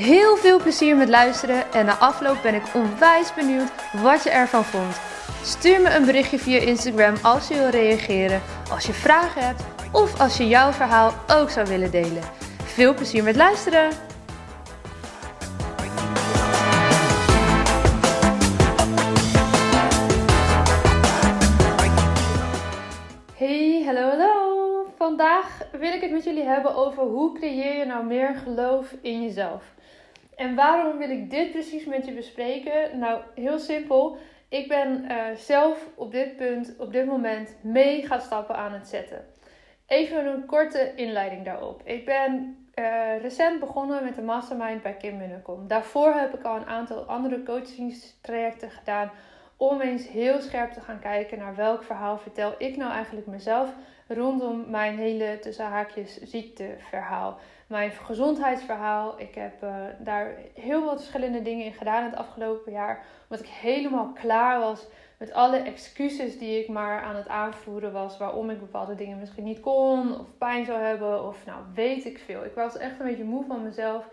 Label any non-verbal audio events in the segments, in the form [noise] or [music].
Heel veel plezier met luisteren en na afloop ben ik onwijs benieuwd wat je ervan vond. Stuur me een berichtje via Instagram als je wil reageren, als je vragen hebt of als je jouw verhaal ook zou willen delen. Veel plezier met luisteren! Hey, hallo, hallo! Vandaag wil ik het met jullie hebben over hoe creëer je nou meer geloof in jezelf. En waarom wil ik dit precies met je bespreken? Nou, heel simpel. Ik ben uh, zelf op dit punt, op dit moment, mega stappen aan het zetten. Even een korte inleiding daarop. Ik ben uh, recent begonnen met de mastermind bij Kim Munnekom. Daarvoor heb ik al een aantal andere coachingstrajecten gedaan om eens heel scherp te gaan kijken naar welk verhaal vertel ik nou eigenlijk mezelf rondom mijn hele tussen haakjes ziekteverhaal. Mijn gezondheidsverhaal. Ik heb uh, daar heel wat verschillende dingen in gedaan het afgelopen jaar. Omdat ik helemaal klaar was met alle excuses die ik maar aan het aanvoeren was. Waarom ik bepaalde dingen misschien niet kon of pijn zou hebben of nou weet ik veel. Ik was echt een beetje moe van mezelf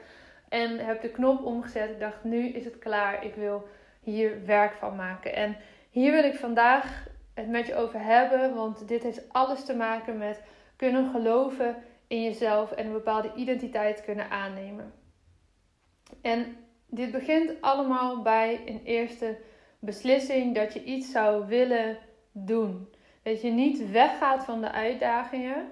en heb de knop omgezet. Ik dacht nu is het klaar. Ik wil hier werk van maken. En hier wil ik vandaag het met je over hebben, want dit heeft alles te maken met kunnen geloven in jezelf en een bepaalde identiteit kunnen aannemen. En dit begint allemaal bij een eerste beslissing dat je iets zou willen doen. Dat je niet weggaat van de uitdagingen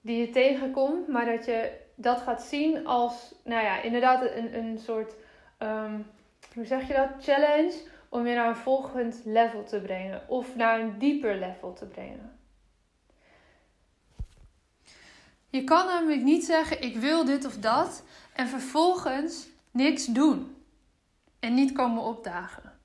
die je tegenkomt, maar dat je dat gaat zien als, nou ja, inderdaad een, een soort um, hoe zeg je dat, challenge om je naar een volgend level te brengen of naar een dieper level te brengen. Je kan namelijk niet zeggen ik wil dit of dat en vervolgens niks doen en niet komen opdagen.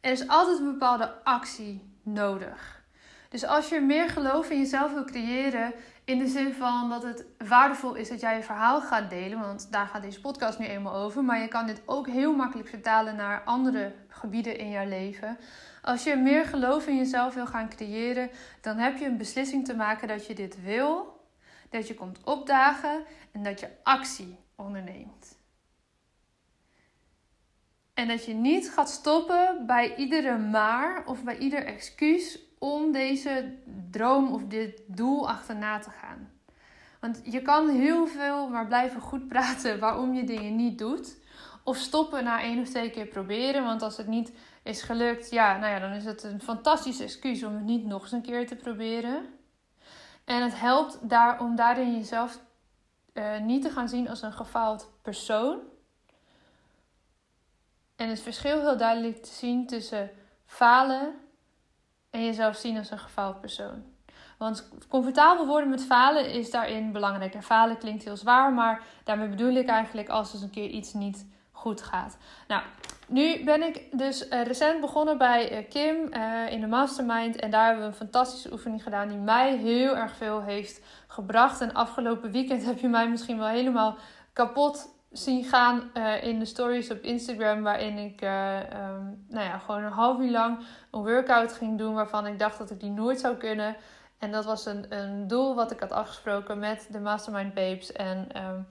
Er is altijd een bepaalde actie nodig. Dus als je meer geloof in jezelf wil creëren, in de zin van dat het waardevol is dat jij je verhaal gaat delen, want daar gaat deze podcast nu eenmaal over. Maar je kan dit ook heel makkelijk vertalen naar andere gebieden in jouw leven. Als je meer geloof in jezelf wil gaan creëren, dan heb je een beslissing te maken dat je dit wil, dat je komt opdagen en dat je actie onderneemt. En dat je niet gaat stoppen bij iedere maar of bij ieder excuus om deze droom of dit doel achterna te gaan. Want je kan heel veel maar blijven goed praten [laughs] waarom je dingen niet doet. Of stoppen na één of twee keer proberen. Want als het niet is gelukt, ja, nou ja, dan is het een fantastisch excuus om het niet nog eens een keer te proberen. En het helpt daar, om daarin jezelf uh, niet te gaan zien als een gefaald persoon. En het verschil heel duidelijk te zien tussen falen en jezelf zien als een gefaald persoon. Want comfortabel worden met falen is daarin belangrijk. En falen klinkt heel zwaar, maar daarmee bedoel ik eigenlijk als er een keer iets niet goed gaat. Nou, nu ben ik dus uh, recent begonnen bij uh, Kim uh, in de mastermind. En daar hebben we een fantastische oefening gedaan die mij heel erg veel heeft gebracht. En afgelopen weekend [laughs] heb je mij misschien wel helemaal kapot zien gaan uh, in de stories op Instagram, waarin ik uh, nou ja, gewoon een half uur lang een workout ging doen waarvan ik dacht dat ik die nooit zou kunnen. En dat was een, een doel wat ik had afgesproken met de Mastermind Babes. En um,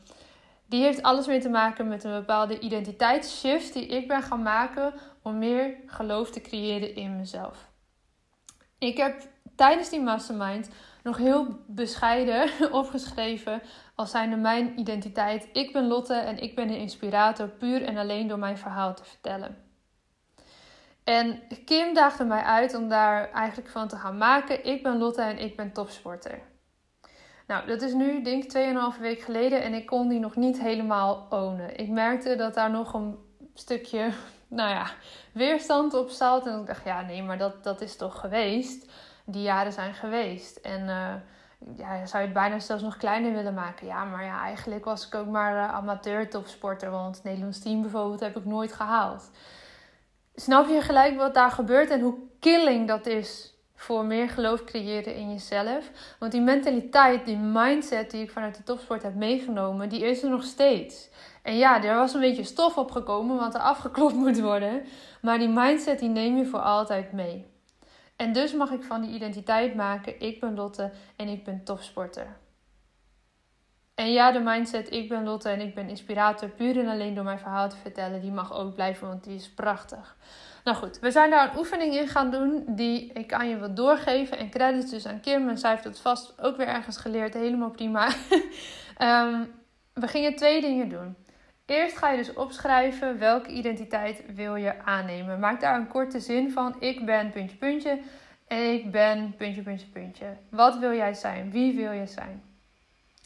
die heeft alles mee te maken met een bepaalde identiteitsshift die ik ben gaan maken om meer geloof te creëren in mezelf. Ik heb tijdens die mastermind nog heel bescheiden [laughs] opgeschreven als zijnde mijn identiteit. Ik ben Lotte en ik ben de inspirator puur en alleen door mijn verhaal te vertellen. En Kim daagde mij uit om daar eigenlijk van te gaan maken. Ik ben Lotte en ik ben topsporter. Nou, dat is nu denk ik 2,5 week geleden en ik kon die nog niet helemaal ownen. Ik merkte dat daar nog een stukje, [laughs] nou ja, weerstand op zat. En ik dacht, ja nee, maar dat, dat is toch geweest. Die jaren zijn geweest. En uh, ja, zou je het bijna zelfs nog kleiner willen maken. Ja, maar ja, eigenlijk was ik ook maar uh, amateur topsporter. Want het Nederlands team bijvoorbeeld heb ik nooit gehaald. Snap je gelijk wat daar gebeurt en hoe killing dat is voor meer geloof creëren in jezelf? Want die mentaliteit, die mindset die ik vanuit de topsport heb meegenomen, die is er nog steeds. En ja, er was een beetje stof opgekomen, want er afgeklopt moet worden. Maar die mindset die neem je voor altijd mee. En dus mag ik van die identiteit maken: ik ben Lotte en ik ben topsporter. En ja, de mindset ik ben Lotte en ik ben inspirator, puur en alleen door mijn verhaal te vertellen, die mag ook blijven, want die is prachtig. Nou goed, we zijn daar een oefening in gaan doen die ik aan je wil doorgeven. En credits dus aan Kim, en zij heeft het vast ook weer ergens geleerd, helemaal prima. um, [laughs] we gingen twee dingen doen. Eerst ga je dus opschrijven welke identiteit wil je aannemen. Maak daar een korte zin van. Ik ben puntje puntje en ik ben puntje puntje puntje. Wat wil jij zijn? Wie wil je zijn?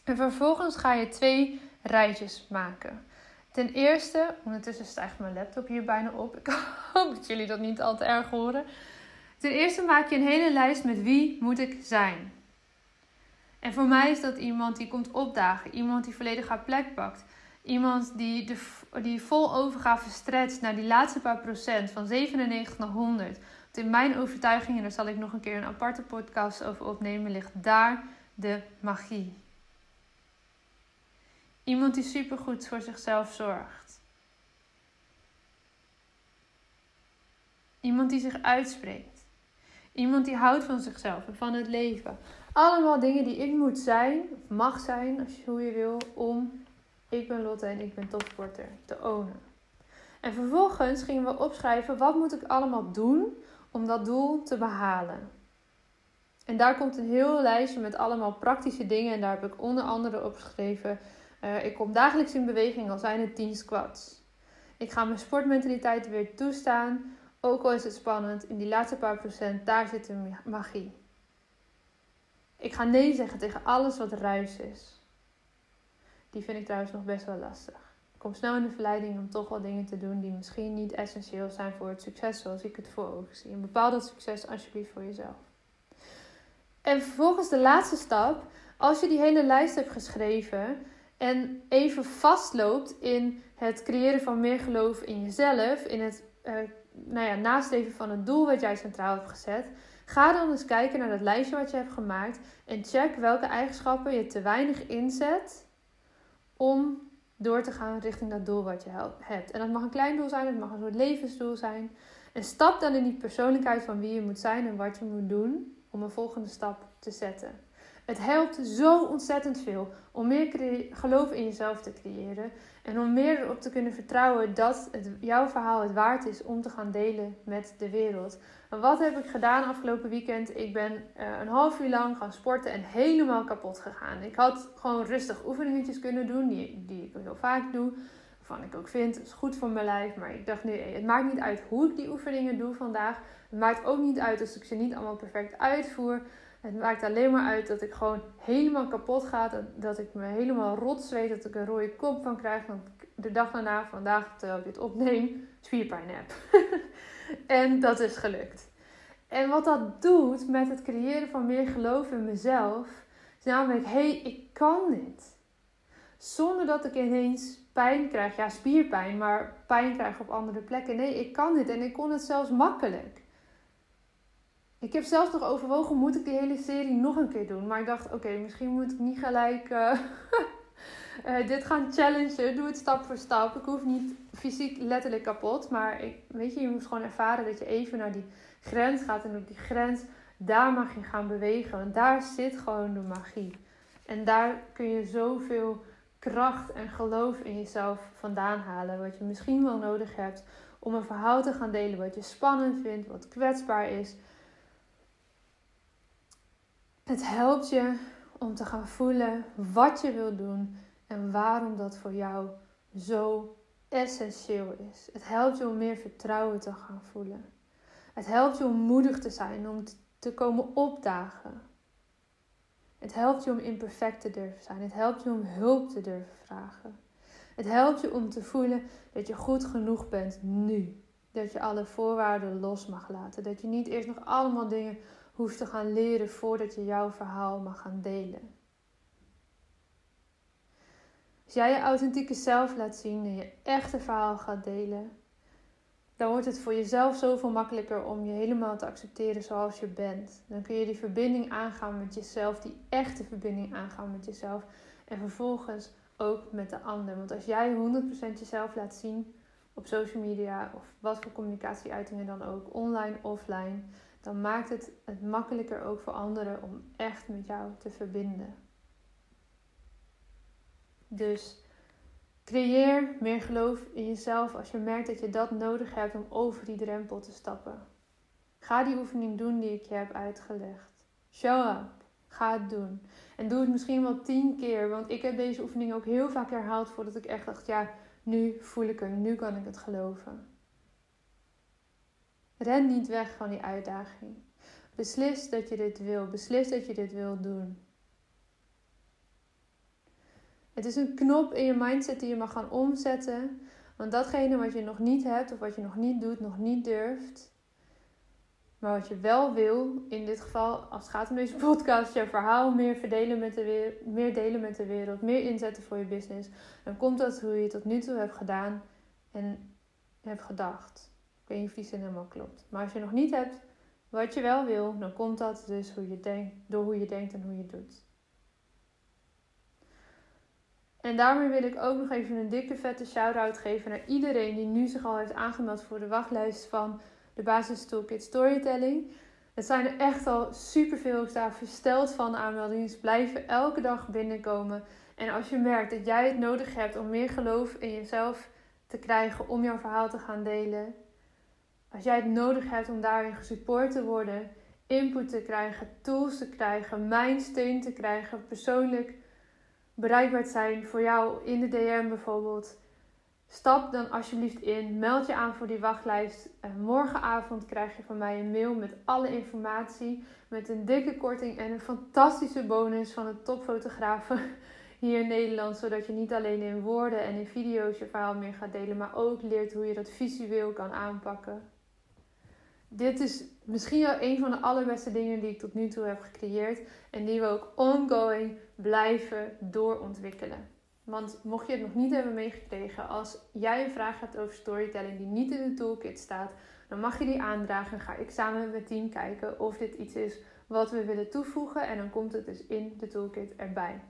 En vervolgens ga je twee rijtjes maken. Ten eerste, ondertussen stijgt mijn laptop hier bijna op. Ik [laughs] hoop dat jullie dat niet al te erg horen. Ten eerste maak je een hele lijst met wie moet ik zijn. En voor mij is dat iemand die komt opdagen, iemand die volledig haar plek pakt, Iemand die, die vol overgave stretcht naar die laatste paar procent van 97 naar 100. Want in mijn overtuiging, en daar zal ik nog een keer een aparte podcast over opnemen, ligt daar de magie. Iemand die supergoed voor zichzelf zorgt. Iemand die zich uitspreekt. Iemand die houdt van zichzelf en van het leven. Allemaal dingen die ik moet zijn, of mag zijn, als je, hoe je wil, om ik ben Lotte en ik ben topsporter, te ownen. En vervolgens gingen we opschrijven wat moet ik allemaal doen om dat doel te behalen. En daar komt een heel lijstje met allemaal praktische dingen. En daar heb ik onder andere opgeschreven. Uh, ik kom dagelijks in beweging, al zijn het 10 squats. Ik ga mijn sportmentaliteit weer toestaan. Ook al is het spannend, in die laatste paar procent, daar zit de magie. Ik ga nee zeggen tegen alles wat ruis is. Die vind ik trouwens nog best wel lastig. Ik kom snel in de verleiding om toch wel dingen te doen die misschien niet essentieel zijn voor het succes zoals ik het voor ogen zie. En bepaal dat succes alsjeblieft voor jezelf. En vervolgens de laatste stap. Als je die hele lijst hebt geschreven en even vastloopt in het creëren van meer geloof in jezelf, in het uh, nou ja, nastreven van het doel wat jij centraal hebt gezet, ga dan eens kijken naar dat lijstje wat je hebt gemaakt en check welke eigenschappen je te weinig inzet om door te gaan richting dat doel wat je hebt. En dat mag een klein doel zijn, het mag een soort levensdoel zijn. En stap dan in die persoonlijkheid van wie je moet zijn en wat je moet doen om een volgende stap te zetten. Het helpt zo ontzettend veel om meer geloof in jezelf te creëren. En om meer erop te kunnen vertrouwen dat het, jouw verhaal het waard is om te gaan delen met de wereld. wat heb ik gedaan afgelopen weekend? Ik ben uh, een half uur lang gaan sporten en helemaal kapot gegaan. Ik had gewoon rustig oefeningetjes kunnen doen, die, die ik heel vaak doe. Waarvan ik ook vind, het is goed voor mijn lijf. Maar ik dacht nu, het maakt niet uit hoe ik die oefeningen doe vandaag. Het maakt ook niet uit als ik ze niet allemaal perfect uitvoer. Het maakt alleen maar uit dat ik gewoon helemaal kapot ga. Dat, ik me helemaal rot zweet. Dat ik een rode kop van krijg. Ik de dag daarna, vandaag terwijl ik dit opneem, spierpijn heb. [laughs] en dat is gelukt. En wat dat doet met het creëren van meer geloof in mezelf. Is namelijk, hé, hey, ik kan dit. Zonder dat ik ineens pijn krijg. Ja, spierpijn, maar pijn krijg op andere plekken. Nee, ik kan dit. En ik kon het zelfs makkelijk. Ik heb zelfs nog overwogen, moet ik die hele serie nog een keer doen? Maar ik dacht, oké, misschien moet ik niet gelijk uh, uh, [laughs] dit gaan challengen. Doe het stap voor stap. Ik hoef niet fysiek letterlijk kapot. Maar ik, weet je, je moet gewoon ervaren dat je even naar die grens gaat. En op die grens, daar mag je gaan bewegen. Want daar zit gewoon de magie. En daar kun je zoveel kracht en geloof in jezelf vandaan halen. Wat je misschien wel nodig hebt om een verhaal te gaan delen. Wat je spannend vindt, wat kwetsbaar is het helpt je om te gaan voelen wat je wilt doen en waarom dat voor jou zo essentieel is. Het helpt je om meer vertrouwen te gaan voelen. Het helpt je om moedig te zijn, om te komen opdagen. Het helpt je om imperfect te durven zijn. Het helpt je om hulp te durven vragen. Het helpt je om te voelen dat je goed genoeg bent nu. Dat je alle voorwaarden los mag laten. Dat je niet eerst nog allemaal dingen hoeft te gaan leren voordat je jouw verhaal mag gaan delen. Als jij je authentieke zelf laat zien en je echte verhaal gaat delen, dan wordt het voor jezelf zoveel makkelijker om je helemaal te accepteren zoals je bent. Dan kun je die verbinding aangaan met jezelf, die echte verbinding aangaan met jezelf. En vervolgens ook met de ander. Want als jij 100% jezelf laat zien op social media of wat voor communicatieuitingen dan ook, online, offline, dan maakt het het makkelijker ook voor anderen om echt met jou te verbinden. Dus creëer meer geloof in jezelf als je merkt dat je dat nodig hebt om over die drempel te stappen. Ga die oefening doen die ik je heb uitgelegd. Show up. Ga het doen. En doe het misschien wel tien keer. Want ik heb deze oefening ook heel vaak herhaald voordat ik echt dacht, ja, nu voel ik hem, nu kan ik het geloven. Ren niet weg van die uitdaging. Beslis dat je dit wil. Beslis dat je dit wil doen. Het is een knop in je mindset die je mag gaan omzetten. Want datgene wat je nog niet hebt of wat je nog niet doet, nog niet durft. Maar wat je wel wil, in dit geval, als het gaat om deze podcast, je verhaal meer, verdelen met de wereld, meer delen met de wereld, meer inzetten voor je business. Dan komt dat hoe je het tot nu toe hebt gedaan en hebt gedacht. Weet niet of helemaal klopt. Maar als je nog niet hebt wat je wel wil, dan komt dat dus hoe je denkt, door hoe je denkt en hoe je doet. En daarmee wil ik ook nog even een dikke vette shout-out geven naar iedereen die nu zich al heeft aangemeld voor de wachtlijst van de Basis Toolkit Storytelling. Het zijn er echt al superveel. Ik sta versteld van de aanmeldingen. Ze blijven elke dag binnenkomen. En als je merkt dat jij het nodig hebt om meer geloof in jezelf te krijgen om jouw verhaal te gaan delen. Als jij het nodig hebt om daarin gesupport te worden, input te krijgen, tools te krijgen, mijn steun te krijgen, persoonlijk bereikbaar zijn voor jou in de DM bijvoorbeeld. Stap dan alsjeblieft in, meld je aan voor die wachtlijst. En morgenavond krijg je van mij een mail met alle informatie, met een dikke korting en een fantastische bonus van een topfotografen [laughs] hier in Nederland, zodat je niet alleen in woorden en in video's je verhaal meer gaat delen, maar ook leert hoe je dat visueel kan aanpakken. Dit is misschien wel een van de allerbeste dingen die ik tot nu toe heb gecreëerd en die we ook ongoing blijven doorontwikkelen. Want mocht je het nog niet hebben meegekregen, als jij een vraag hebt over storytelling die niet in de toolkit staat, dan mag je die aandragen en ga ik samen met mijn team kijken of dit iets is wat we willen toevoegen en dan komt het dus in de toolkit erbij.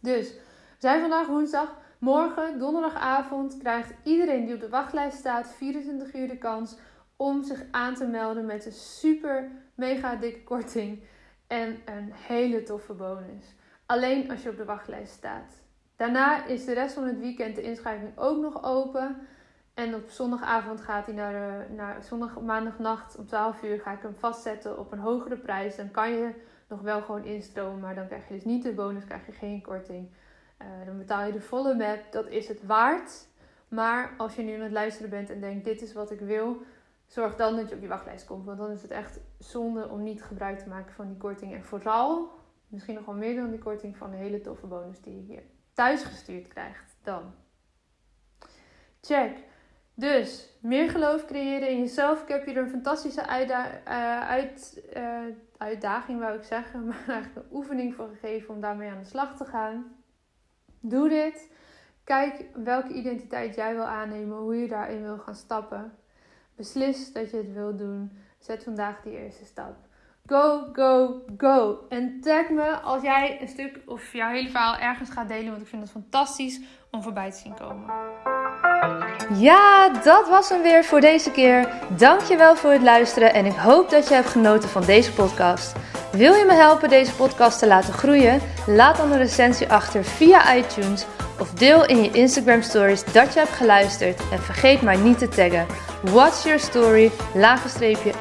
Dus, we zijn vandaag woensdag. Morgen, donderdagavond, krijgt iedereen die op de wachtlijst staat 24 uur de kans om zich aan te melden met een super mega dikke korting en een hele toffe bonus. Alleen als je op de wachtlijst staat. Daarna is de rest van het weekend de inschrijving ook nog open. En op zondagavond gaat hij naar, naar zondag, maandagnacht om 12 uur ga ik hem vastzetten op een hogere prijs. Dan kan je nog wel gewoon instromen, maar dan krijg je dus niet de bonus, krijg je geen korting. Uh, dan betaal je de volle map, dat is het waard. Maar als je nu aan het luisteren bent en denkt, dit is wat ik wil, zorg dan dat je op die wachtlijst komt. Want dan is het echt zonde om niet gebruik te maken van die korting. En vooral, misschien nog wel meer dan die korting, van de hele toffe bonus die je hier thuis gestuurd krijgt. Dan. Check. Dus, meer geloof creëren in jezelf. Ik heb hier een fantastische uh, uit, uh, uitdaging, wou ik zeggen. [laughs] Maar eigenlijk een oefening voor gegeven om daarmee aan de slag te gaan. Doe dit. Kijk welke identiteit jij wil aannemen, hoe je daarin wil gaan stappen. Beslis dat je het wilt doen. Zet vandaag die eerste stap. Go, go, go. En tag me als jij een stuk of jouw hele verhaal ergens gaat delen. Want ik vind het fantastisch om voorbij te zien komen. Ja, dat was hem weer voor deze keer. Dankjewel voor het luisteren en ik hoop dat je hebt genoten van deze podcast. Wil je me helpen deze podcast te laten groeien? Laat dan een recensie achter via iTunes of deel in je Instagram stories dat je hebt geluisterd en vergeet mij niet te taggen. What's Your Story,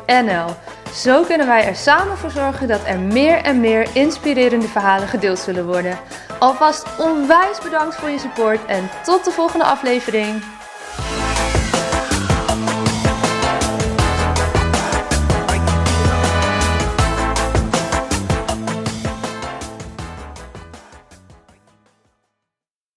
NL. Zo kunnen wij er samen voor zorgen dat er meer en meer inspirerende verhalen gedeeld zullen worden. Alvast onwijs bedankt voor je support en tot de volgende aflevering.